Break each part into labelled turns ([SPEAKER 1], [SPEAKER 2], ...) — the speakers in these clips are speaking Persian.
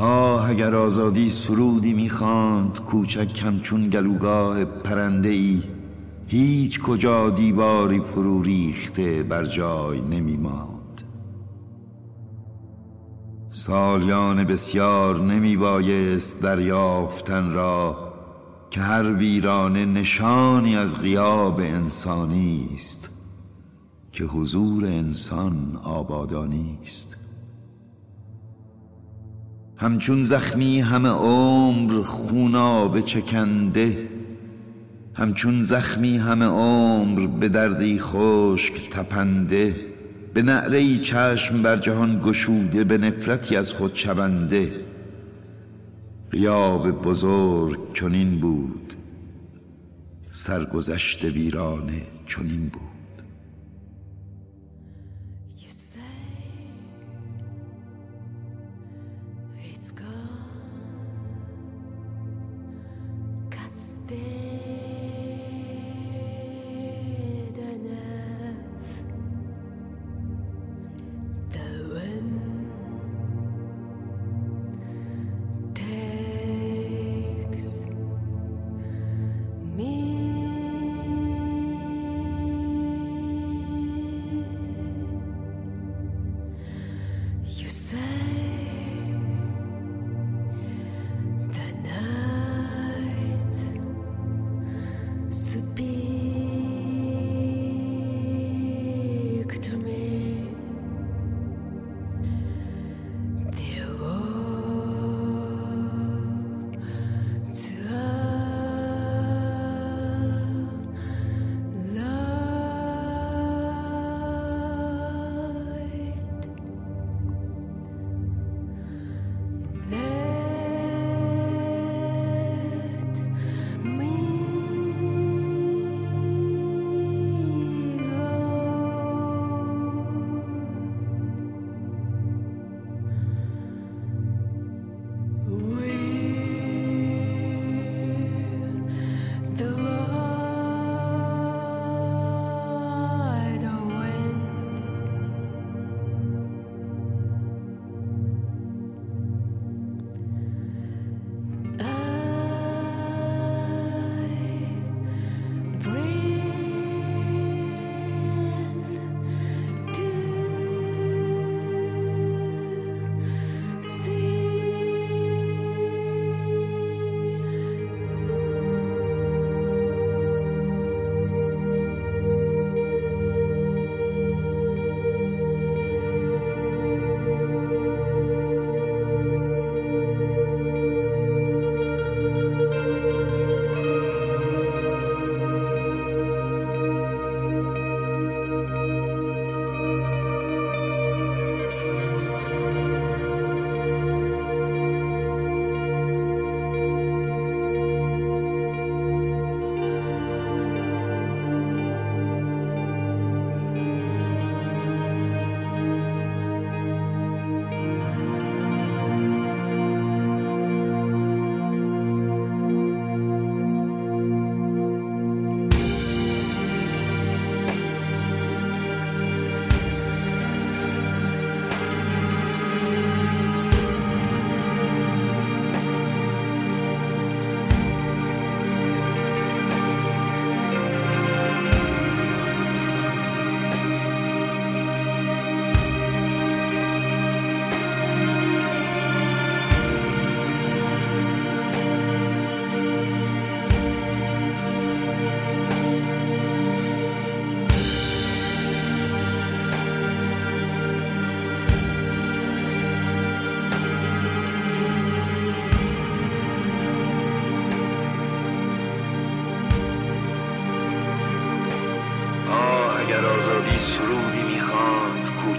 [SPEAKER 1] آه اگر آزادی سرودی می‌خواند کوچک کمچون گلوگاه پرنده ای هیچ کجا دیواری فرو ریخته بر جای نمیماند. سالیان بسیار نمی بایست دریافتن را که هر ویرانه نشانی از غیاب انسانی است که حضور انسان آبادانی است. همچون زخمی همه عمر خونابه چکنده همچون زخمی همه عمر به دردی خشک تپنده به نعره چشم بر جهان گشوده به نفرتی از خود شونده قیاب بزرگ چنین بود سرگذشت ویرانه چنین بود.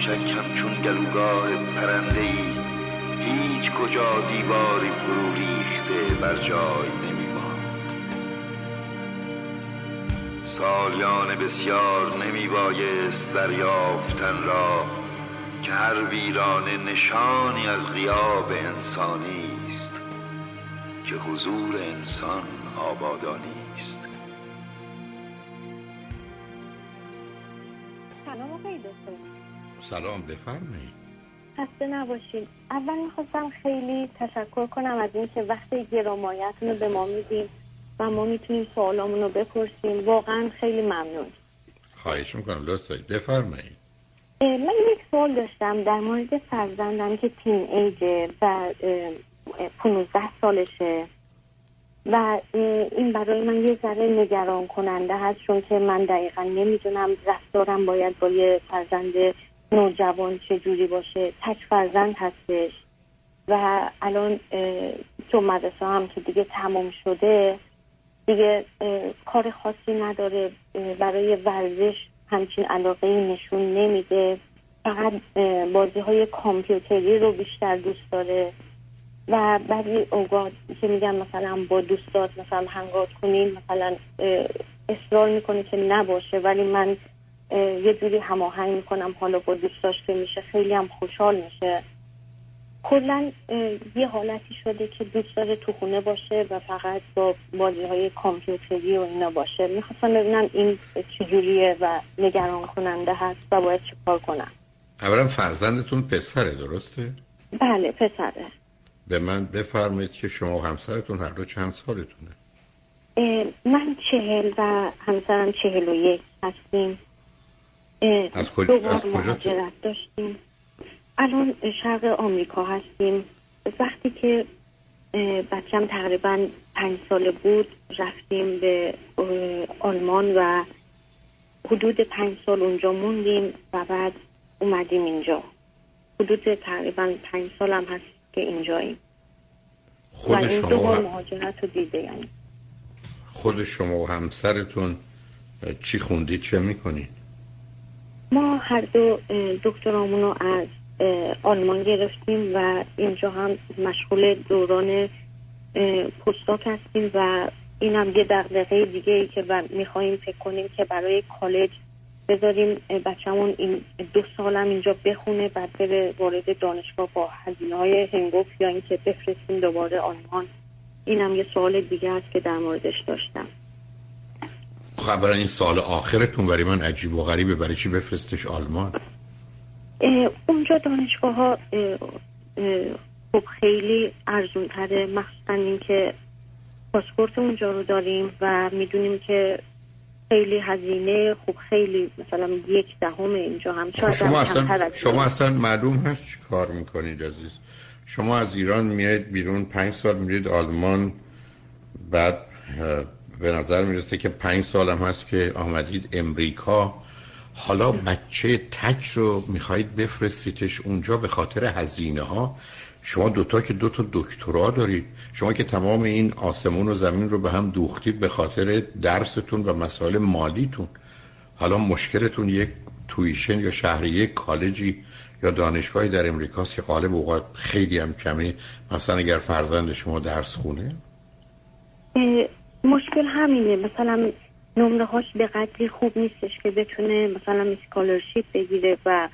[SPEAKER 1] کوچک چون گلوگاه پرنده ای هیچ کجا دیواری فرو ریخته بر جای نمیماند. سالیان بسیار نمی بایست دریافتن را که هر ویرانه نشانی از غیاب انسانی است که حضور انسان آبادانی است.
[SPEAKER 2] سلام آقای دکتر.
[SPEAKER 3] سلام بفرمایید.
[SPEAKER 2] خسته نباشید. اول می‌خواستم خیلی تشکر کنم از اینکه وقتی گرامایتون رو به ما میدیم و ما می‌تونیم سوالامون رو بپرسیم. واقعا خیلی ممنون.
[SPEAKER 3] خواهش می‌کنم لطفا بفرمایید.
[SPEAKER 2] من یک سوال داشتم در مورد فرزندم که تین ایجه و 15 سالشه و این برای من یه ذره نگران کننده هست چون که من دقیقا نمی‌دونم رفتارم باید با یه فرزند نوجوان چجوری باشه تک فرزند هستش و الان تو مدرسه هم که دیگه تمام شده دیگه کار خاصی نداره برای ورزش همچین علاقه نشون نمیده. فقط بازی های کامپیوتری رو بیشتر دوست داره و بعضی اوقات که میگن مثلا با دوستات مثلا هنگات کنین مثلا اصرار می‌کنه که نباشه. ولی من یه جوری هماهنگ می‌کنم حالا با دوستاش که میشه خیلی هم خوشحال میشه. کلا یه حالتی شده که دوست داره تو خونه باشه و فقط با بازی های کامپیوتری و اینا باشه. می‌خواستم ببینم این چجوریه و نگران کننده هست و باید چیکار کنم.
[SPEAKER 3] اولا فرزندتون پسره درسته؟
[SPEAKER 2] بله پسره.
[SPEAKER 3] به من بفرمایید که شما و همسرتون هر دو چند سالتونه؟
[SPEAKER 2] من چهل و همسرم چهل و یک هستیم.
[SPEAKER 3] از کجا, از کجا
[SPEAKER 2] داشتیم. الان شرق آمریکا هستیم. وقتی که بچم تقریبا پنج ساله بود رفتیم به آلمان و حدود پنج سال اونجا موندیم و بعد اومدیم اینجا. حدود تقریبا پنج سال هم هست که اینجاییم.
[SPEAKER 3] خود
[SPEAKER 2] و این
[SPEAKER 3] شما
[SPEAKER 2] دو. مهاجرت رو دیده یعنی.
[SPEAKER 3] خود شما و همسرتون چی خوندید چه می‌کنید
[SPEAKER 2] ما هر دو دکترامون رو از آلمان گرفتیم و اینجا هم مشغول دوران پستاک هستیم و این هم یه دقدقه دیگه ای که میخواییم فکر کنیم که برای کالج بذاریم بچهمون این دو سالم اینجا بخونه بعد بره وارد دانشگاه با هزینه های هنگوف یا اینکه بفرستیم دوباره آلمان. این هم یه سوال دیگه است که در موردش داشتم.
[SPEAKER 3] خب این سال آخرتون برای من عجیب و غریبه. برای چی بفرستش آلمان؟
[SPEAKER 2] اونجا دانشگاه ها خب خیلی ارزون تره مخصوصا اینکه پاسپورت اونجا رو داریم و می‌دونیم که خیلی هزینه خوب خیلی مثلا یک دهم اینجا هم
[SPEAKER 3] خب شما اصلا شما اصلا معلوم هست چی کار می‌کنید عزیز؟ شما از ایران میاد بیرون پنج سال میرید آلمان بعد به نظر می‌رسه که پنج سال هم هست که آمدید امریکا. حالا بچه تک رو می‌خواهید بفرستیدش اونجا به خاطر هزینه ها شما دوتا که دوتا دکترا دارید. شما که تمام این آسمون و زمین رو به هم دوختید به خاطر درستون و مسائل مالیتون. حالا مشکلتون یک تویشن یا شهریه کالجی یا دانشگاهی در امریکاست که غالب اوقات خیلی هم کمی. مثلا اگر فرزند شما درس خونه؟
[SPEAKER 2] مشکل همینه. مثلا نمره هاش به قدری خوب نیستش که بتونه مثلا اسکالرشیپ بگیره و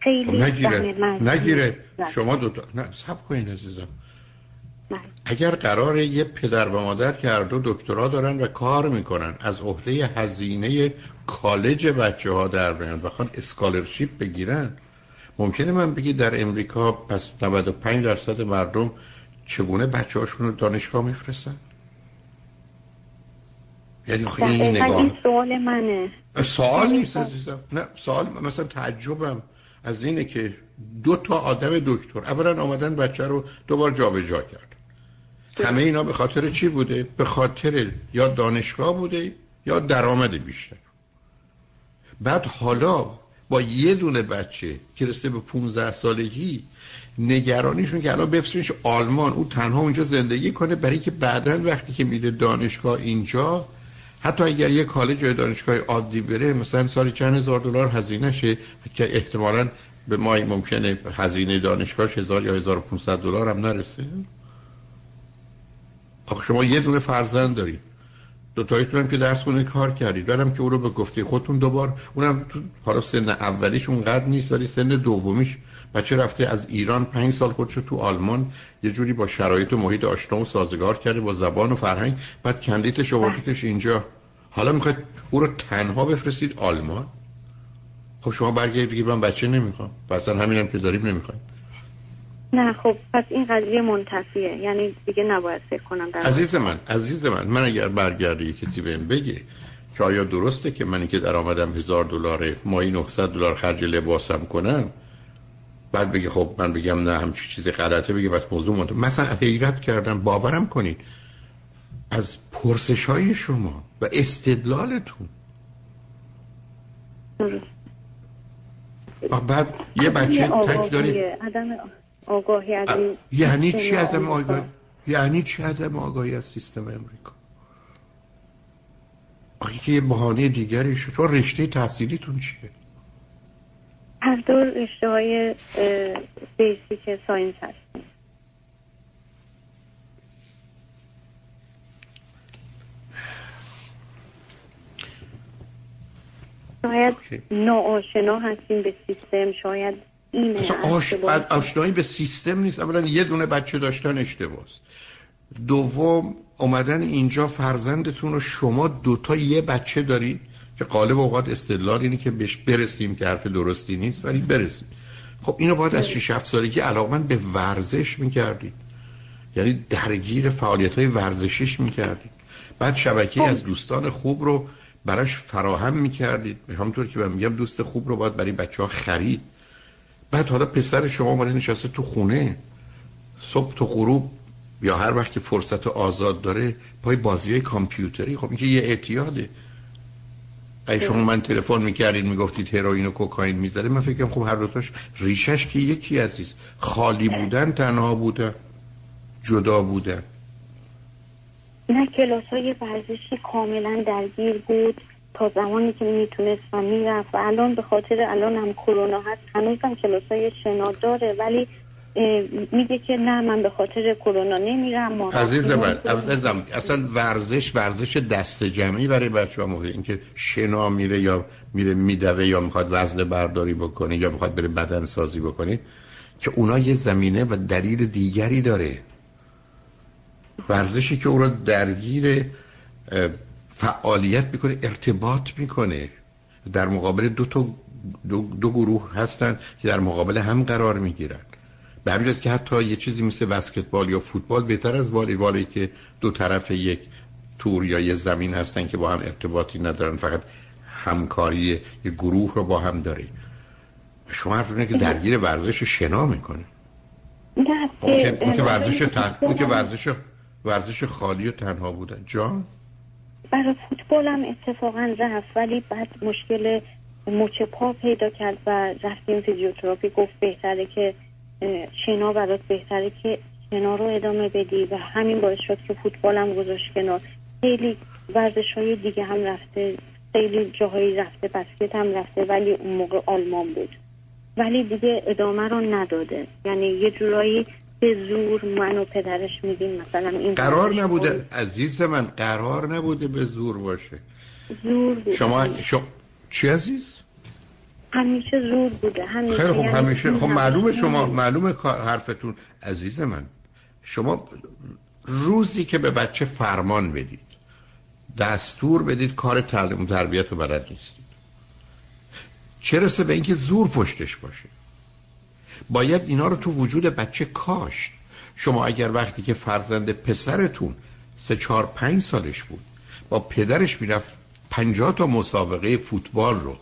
[SPEAKER 2] خیلی
[SPEAKER 3] خب نگیره. نگیره. شما دو تا نه سب کنید عزیزم.
[SPEAKER 2] بله.
[SPEAKER 3] اگر قرار یه پدر و مادر که هر دو دکترا دارن و کار می‌کنن از عهده هزینه کالج بچه ها در بیان بخوان اسکالرشیپ بگیرن ممکنه من بگی در امریکا پس 95 درصد مردم چگونه بچه هاشون رو دانشگاه میفرستن؟ یعنی خیلی این نگاه.
[SPEAKER 2] این سوال منه.
[SPEAKER 3] سوال نیست عزیزم. نه سوال مثلا تعجبم از اینه که دو تا آدم دکتر اولا آمدن بچه رو دوبار جابجا کرد. همه اینا به خاطر چی بوده؟ به خاطر یا دانشگاه بوده یا درآمد بیشتر. بعد حالا با یه دونه بچه که رسته به 15 سالگی نگرانیشون که الان بفرستینش آلمان او تنها اونجا زندگی کنه برای که بعدا وقتی که میره دانشگاه اینجا حتی اگر یه کالج یا دانشگاه عادی بره مثلا سالی چند هزار دلار هزینه شه؟ که احتمالاً به ما ممکنه هزینه دانشگاه هزار یا 1500 دلار هم نرسه. آخه شما یه دونه فرزند دارید. دو تایتون که درس خونه کار کردید. برم که او رو به گفته خودتون دوبار اونم تو حالا سن اولیش اونقدر نیست ولی سن دومیش. بچه رفته از ایران پنج سال خودشو تو آلمان یه جوری با شرایط و محیط آشنا و سازگار کرده با زبان و فرهنگ. بعد کندیتش آوردیدش اینجا. حالا می‌خواید او رو تنها بفرستید آلمان؟ خب شما برگردید بگید من بچه نمی‌خوام. و اصلا همینم که داریم نمی‌خوایم.
[SPEAKER 2] نه خب پس این قضیه منتفیه. یعنی دیگه نباید فکر کنم در
[SPEAKER 3] عزیز من عزیز من من اگر برگردی کسی بهم بگه که آیا درسته که منی که درآمدم هزار دلاره ماهی 900 دلار خرج لباسم کنم بعد بگه خب من بگم نه همچی چیز غلطه بگه بس موضوع منتفی مثلا حیرت کردم باورم کنید. از پرسش های شما و استدلالتون. بعد یه بچه تک داری
[SPEAKER 2] آگاهی از
[SPEAKER 3] یعنی چی عدم آگاهی؟ یعنی چی عدم آگاهی از سیستم امریکا؟ آخه که یه بحانه دیگری شد. تو رشته تحصیلیتون چیه؟
[SPEAKER 2] هر دو رشته های بیسیک ساینس هستیم. شاید ناآشنا هستیم به سیستم شاید اینه آش...
[SPEAKER 3] آشنایی به سیستم نیست. اولا یه دونه بچه داشتن اشتباس. دوم اومدن اینجا فرزندتون رو شما دوتا یه بچه دارید که قالب اوقات استدلال اینه که بهش برسیم که حرف درستی نیست ولی برسیم. خب اینو باید از 6 7 سالگی علاقمند به ورزش می‌کردید. یعنی درگیر فعالیت های ورزشیش می‌کردید. بعد شبکه خب. از دوستان خوب رو براش فراهم می‌کردید. همونطور که من میگم دوست خوب رو باید برای بچه ها خرید. بعد حالا پسر شما اومده نشسته تو خونه. صبح تو غروب یا هر وقت که فرصت آزاد داره پای بازی های کامپیوتری. خب اینکه یه اعتیاده. اگه شما من تلفن می‌کردید می‌گفتید هروئین و کوکائین می‌ذاره من فکرم خب هر دوتاش ریشش که یکی عزیز. خالی بودن تنها بودن جدا بودن.
[SPEAKER 2] نه کلاس های ورزشی کاملا درگیر بود. تا زمانی که می‌تونست و می‌رفت. و الان به خاطر الان هم کرونا هست هنوز هم کلاس های شنا داره. ولی میگه که نه من به خاطر کرونا نمیرم.
[SPEAKER 3] عزیز من عزیزم اصلا ورزش ورزش دست جمعی برای بچه ها موقع اینکه شنا میره یا میره میدوه یا می‌خواد وزن برداری بکنه یا می‌خواد بره بدن سازی بکنه که اونا یه زمینه و دلیل دیگری داره. ورزشی که او را درگیر فعالیت می‌کنه ارتباط می‌کنه. در مقابل دو, تا دو, دو گروه هستن که در مقابل هم قرار می‌گیرن. به همین که حتی یه چیزی مثل بسکتبال یا فوتبال بهتر از والیبالی که دو طرف یک تور یا یه زمین هستن که با هم ارتباطی ندارن فقط همکاری یه گروه رو با هم داری شما حرف که درگیر ورزش شنا می‌کنه.
[SPEAKER 2] نه
[SPEAKER 3] که ورزش تن... که ورزش ورزش خالی و تنها بودن. جان؟
[SPEAKER 2] برای فوتبال هم اتفاقا رفت ولی بعد مشکل مچ پا پیدا کرد و رفتیم فیزیوتراپی. گفت بهتره که شنا برات بهتره که شنا رو ادامه بدی و همین باعث شد که هم گذاشت کنار. خیلی ورزش های دیگه هم رفته خیلی جاهایی رفته بسکت هم رفته ولی اون موقع آلمان بود. ولی دیگه ادامه رو نداده. یعنی یه جورایی به زور من و پدرش میدیم مثلا این
[SPEAKER 3] قرار نبوده. عزیز من قرار نبوده به زور باشه.
[SPEAKER 2] زور بوده
[SPEAKER 3] شما شما چی عزیز؟
[SPEAKER 2] همیشه زور بوده. همیشه
[SPEAKER 3] خیلی یعنی همیشه خب معلومه شما معلومه حرفتون. عزیز من شما روزی که به بچه فرمان بدید دستور بدید کار تعلیم تربیت رو بلد نیستید. چه رسه به اینکه زور پشتش باشه؟ باید اینا رو تو وجود بچه کاشت. شما اگر وقتی که فرزند پسرتون سه چهار پنج سالش بود با پدرش می‌رفت پنجاه تا مسابقه فوتبال رو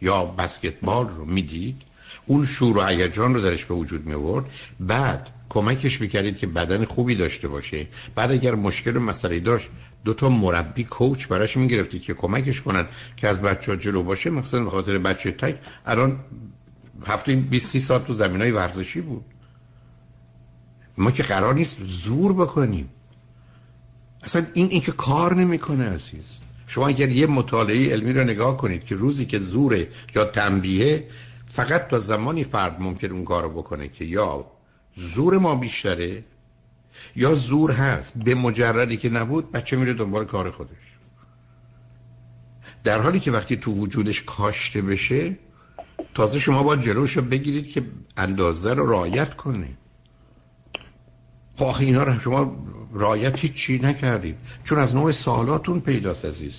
[SPEAKER 3] یا بسکتبال رو می‌دید اون شور و هیجان رو درش به وجود می آورد بعد کمکش می‌کردید که بدن خوبی داشته باشه. بعد اگر مشکل مسئله داشت دو تا مربی کوچ براش می‌گرفتید که کمکش کنن که از بچه ها جلو باشه. مثلا به خاطر بچه تک الان هفته 20 ساعت تو زمین های ورزشی بود. ما که قرار نیست زور بکنیم. اصلا این این که کار نمی‌کنه عزیز. شما اگر یه مطالعه علمی رو نگاه کنید که روزی که زوره یا تنبیه فقط تا زمانی فرد ممکن اون کارو بکنه که یا زور ما بیشتره یا زور هست. به مجردی که نبود بچه میره دنبال کار خودش. در حالی که وقتی تو وجودش کاشته بشه تازه شما باید جلوش رو بگیرید که اندازه رو رایت کنه خب اینا رو شما رایت هیچی نکردید. چون از نوع سالاتون پیداست عزیز.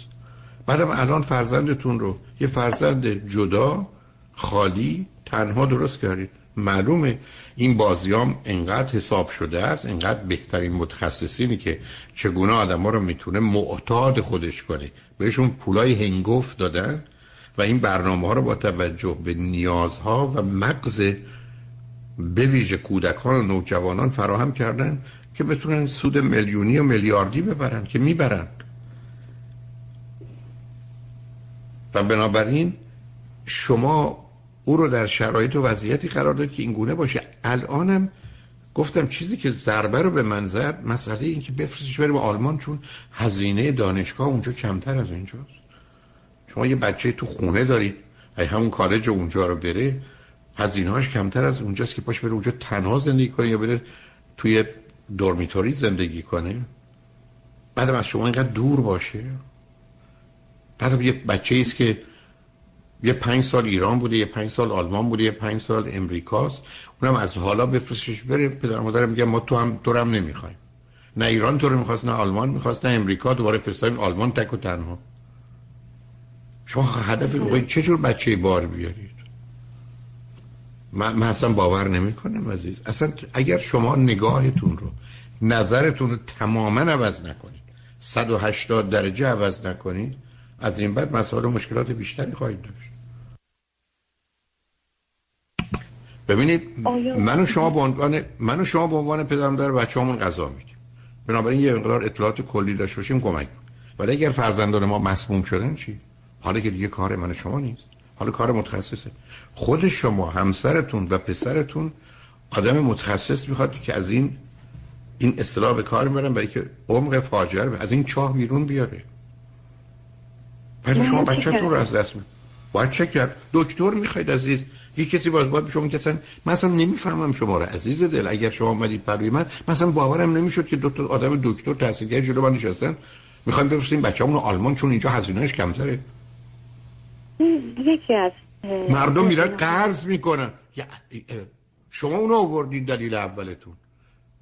[SPEAKER 3] بعدم الان فرزندتون رو یه فرزند جدا خالی تنها درست کردید. معلومه این بازیام انقدر حساب شده است انقدر بهترین متخصصینی که چگونه آدم ها رو می‌تونه معتاد خودش کنه. بهشون پولای هنگفت دادن. و این برنامه ها رو با توجه به نیازها و مغز به ویژه کودکان و نوجوانان فراهم کردن که بتونن سود میلیونی و میلیاردی ببرن که می‌برن. و بنابراین شما او رو در شرایط و وضعیتی قرار داد که اینگونه باشه. الانم گفتم چیزی که ضربه رو به من زد مسئله این که بفرستش بریم آلمان چون هزینه دانشگاه اونجا کمتر از اینجاست. شما یه بچه تو خونه دارید ای همون کالج اونجا رو بره هزینه‌هاش کمتر از اونجاست که پاش بره اونجا تنها زندگی کنه یا بره توی دورمیتوری زندگی کنه؟ بعدم از شما اینقدر دور باشه؟ بعدم یه بچه ایست که یه پنج سال ایران بوده یه پنج سال آلمان بوده یه پنج سال امریکاست. اونم از حالا بفرستش بره. پدر مادرم میگه ما تو هم تو هم نمی‌خوایم. نه ایران تو رو می‌خواست نه آلمان می‌خواست نه امریکا. دوباره فرستادیم آلمان تک و تنها. شما هدف می‌خواید چه جور بچه بار بیارید؟ من, من اصلا باور نمی کنم عزیز. اصلا اگر شما نگاهتون رو نظرتون رو تماما عوض نکنید 180 درجه عوض نکنید از این بعد مسائل و مشکلات بیشتری خواهید داشت. ببینید من و شما به عنوان من و شما به عنوان پدرم در بچه‌هامون غذا میدیم بنابراین یه مقدار اطلاعات کلی داشته باشیم کمک ولی اگر فرزندان ما مسموم شدن چی؟ حالا که دیگه کار من شما نیست. حالا کار متخصصه. خود شما همسرتون و پسرتون آدم متخصص می‌خواد که از این این اصطلاح به کار می‌برن برای که عمق فاجعه از این چاه بیرون بیاره. ولی شما بچه‌تون رو از دست می باید چک کرد؟ دکتر می‌خواید عزیز. یه کسی باز باید شما کسان مثلا نمی‌فهمم شما رو عزیز دل. اگر شما اومدید پروی من مثلا باورم نمی‌شد که دو تا آدم دکتر تحصیلگر جلو من نشستن. می‌خوایم بفرستیم بچه‌مون رو آلمان چون اینجا هزینه‌اش کمتره.
[SPEAKER 2] یکی از
[SPEAKER 3] مردم میرن قرض می‌کنن. شما اونو آوردید دلیل اولتون.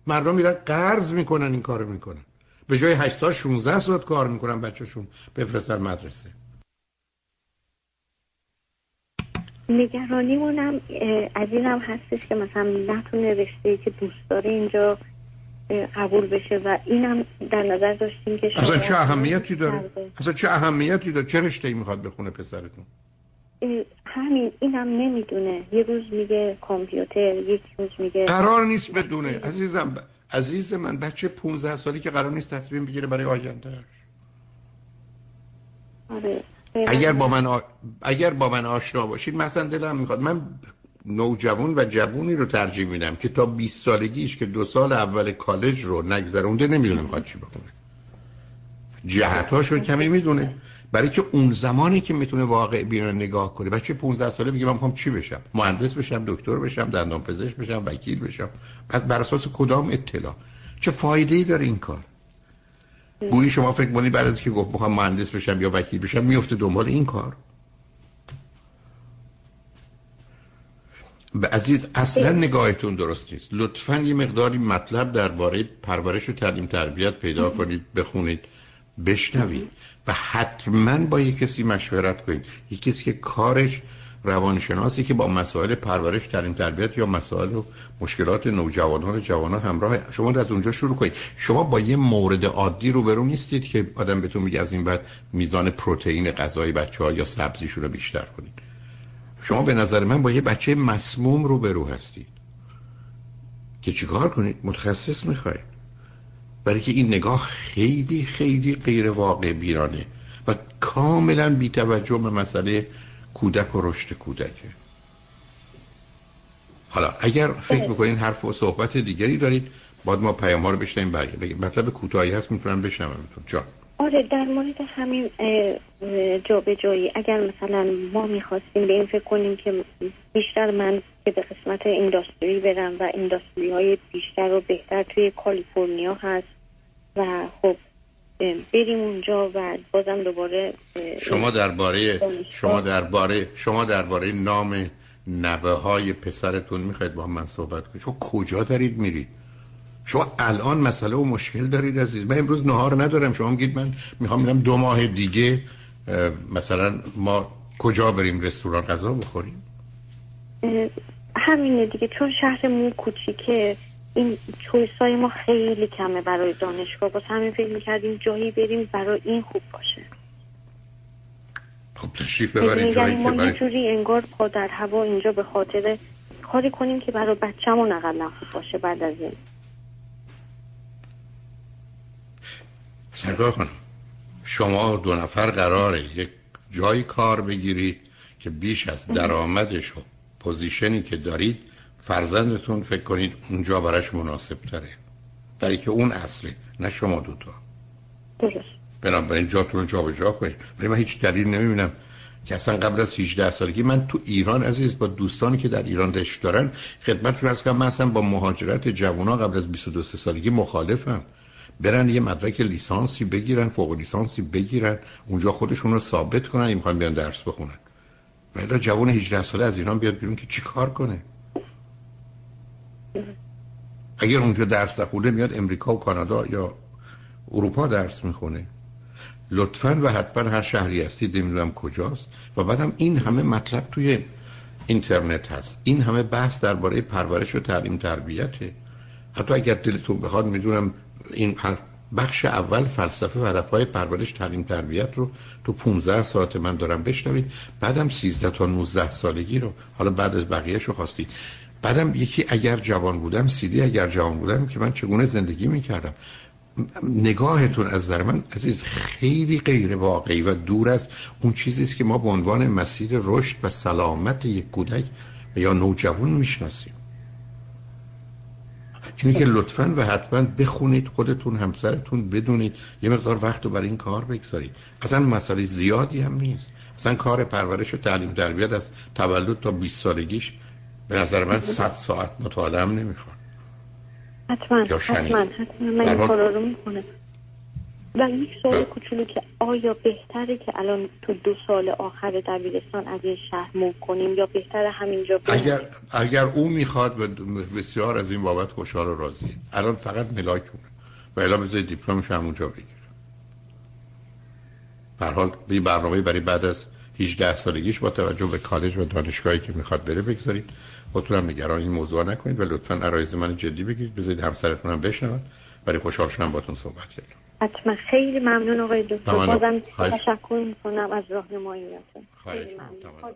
[SPEAKER 3] مردم میرن قرض می‌کنن این کارو می‌کنن. به جای 8 سال 16 ساعت کار می‌کنن بچهشون. بفرستن مدرسه.
[SPEAKER 2] نگرانیمونم از این هم هستش که مثلا نتونه رشته که دوست داره اینجا قبول بشه و اینم در نظر داشتیم که
[SPEAKER 3] اصلا چه اهمیتی داره؟ اصلا چه اهمیتی داره؟ چه رشته ای می‌خواد بخونه پسرتون؟
[SPEAKER 2] همین اینم نمی‌دونه. یه روز میگه کامپیوتر یک روز میگه
[SPEAKER 3] قرار نیست بدونه. عزیزم عزیز من بچه 15 سالی که قرار نیست تصمیم بگیره برای آینده
[SPEAKER 2] آره
[SPEAKER 3] اگر با من آ... اگر با من آشنا باشید مثلا دلم می‌خواد. من نوجوان و جوونی رو ترجیح میدم که تا 20 سالگیش که دو سال اول کالج رو نگذرونده نمی‌دونه می‌خواد چی بکنه جهتاش رو کمی می‌دونه. برای که اون زمانی که می‌تونه واقع بیرون نگاه کنه. بچه 15 ساله میگه من می‌خوام چی بشم؟ مهندس بشم دکتر بشم دندان پزشک بشم وکیل بشم. پس بر اساس کدام اطلاع؟ چه فایده ای داره این کار؟ گویی شما فکر کنید بعد از که گفت می‌خوام مهندس بشم یا وکیل بشم میفته دنبال این کار. به عزیز اصلا نگاهتون درست نیست. لطفا یه مقداری مطلب درباره پرورش و تعلیم تربیت پیدا کنید بخونید بشنوید و حتما با یک کسی مشورت کنید. یک کسی که کارش روانشناسی که با مسائل پرورش تعلیم تربیت یا مسائل و مشکلات نوجوانان و جوانان همراه شما از اونجا شروع کنید. شما با یه مورد عادی روبرو نیستید که آدم بهتون میگه از این بعد میزان پروتئین غذای بچه ها یا سبزیشون رو بیشتر کنید. شما به نظر من با یه بچه مسموم روبرو هستید. که چیکار کنید؟ متخصص می‌خواید. برای که این نگاه خیلی خیلی غیر واقع بیرانه و کاملا بی توجه به مسئله کودک و رشد کودکه. حالا اگر فکر بکنین حرف و صحبت دیگری دارید باید ما پیام ها رو بشنیم برگه مطلب کوتاهی هست می‌تونم بشنوم جان.
[SPEAKER 2] آره در مورد همین جایی اگر مثلا ما می‌خواستیم به این فکر کنیم که بیشتر من که به قسمت اینداستری برم و اینداستری های بیشتر و بهتر توی کالیفرنیا هست و خب بریم اونجا و بازم دوباره
[SPEAKER 3] شما درباره شما درباره شما درباره نام نوه های پسرتون می‌خواید با من صحبت کنید. شما کجا دارید میرید؟ شما الان مسئله و مشکل دارید عزیز. من امروز نهار ندارم. شما میگید من می‌خوام میرم دو ماه دیگه مثلا ما کجا بریم رستوران غذا بخوریم؟
[SPEAKER 2] همینه دیگه. چون شهرمون کوچیکه این چویسای ما خیلی کمه برای دانشگاه. باز همین فکر می‌کردیم جایی بریم برای این خوب باشه.
[SPEAKER 3] خب تشریف ببرید جایی
[SPEAKER 2] که برای... جوری انگار پا در هوا اینجا به خاطر کاری کنیم که برای بچه‌مون اقلا خوب باشه بعد از این.
[SPEAKER 3] سرگاه کنم شما دو نفر قراره یک جایی کار بگیرید که بیش از درآمدش و پوزیشنی که دارید فرزندتون فکر کنید اونجا براش مناسب تره. برای که اون اصله نه شما دوتا. درست. بنابراین جاتون رو جابجا کنید. ولی من هیچ دلیل نمی‌بینم که اصلا قبل از 18 سالگی من تو ایران عزیز با دوستانی که در ایران دشت دارن خدمتتون از کنم من اصلا با مهاجرت جوونا قبل از 22 سالگی مخالفم. برن یه مدرک لیسانسی بگیرن فوق لیسانسی بگیرن اونجا خودشون رو ثابت کنن این بیان درس بخونن. ولی جوان 18 ساله از ایران بیاد بیرون که چی کار کنه؟ اگر اونجا درس نخونده میاد امریکا و کانادا یا اروپا درس می‌خونه. لطفا و حتما هر شهری هستید نمی‌دونم کجاست. و بعدم این همه مطلب توی اینترنت هست. این همه بحث درباره پرورش و تعلیم تربیته. حتی اگر دلتون بخواد می‌دونم این بخش اول فلسفه و هدفهای پرورش تعلیم تربیت رو تو 15 ساعت من دارم بشنوید. بعدم 13 تا 19 سالگی رو حالا بعد از بقیهش رو خواستید. بعدم یکی اگر جوان بودم سیدی اگر جوان بودم که من چگونه زندگی می‌کردم. نگاهتون از نظر من عزیز خیلی غیر واقعی و دور از اون چیزی است که ما به عنوان مسیر رشد و سلامت یک کودک یا نوجوان می‌شناسیم. اینه که لطفا و حتما بخونید خودتون همسرتون بدونید. یه مقدار وقت رو برای این کار بگذارید. اصلا مسئله زیادی هم نیست. اصلا کار پرورش و تعلیم تربیت از تولد تا 20 سالگیش به نظر من 100 ساعت مطالعه هم نمی‌خواد.
[SPEAKER 2] حتما حتما حتما. من این کارا رو می‌کنه و یک سوال کوچولو که آیا بهتره که الان تو دو سال آخر دبیرستان از این شهر مو کنیم یا بهتره همینجا
[SPEAKER 3] اگر اگر او می‌خواد و بسیار از این بابت خوشحال و راضیه. الان فقط ملاکونه و الا بذارید دیپلمش همونجا بگیر به حال به برنامه برای بعد از 18 سالگیش با توجه به کالج و دانشگاهی که می‌خواد بره بگذارید. خودتون هم نگران این موضوع نکنید و لطفا عرایز من جدی بگیرید. بذارید همسرتون هم بشنون. برای خوشحال شدم باتون صحبت کردم.
[SPEAKER 2] حتما. خیلی ممنون آقای دکتر. بازم تشکر می‌کنم از راهنماییتون. خیلی ممنون.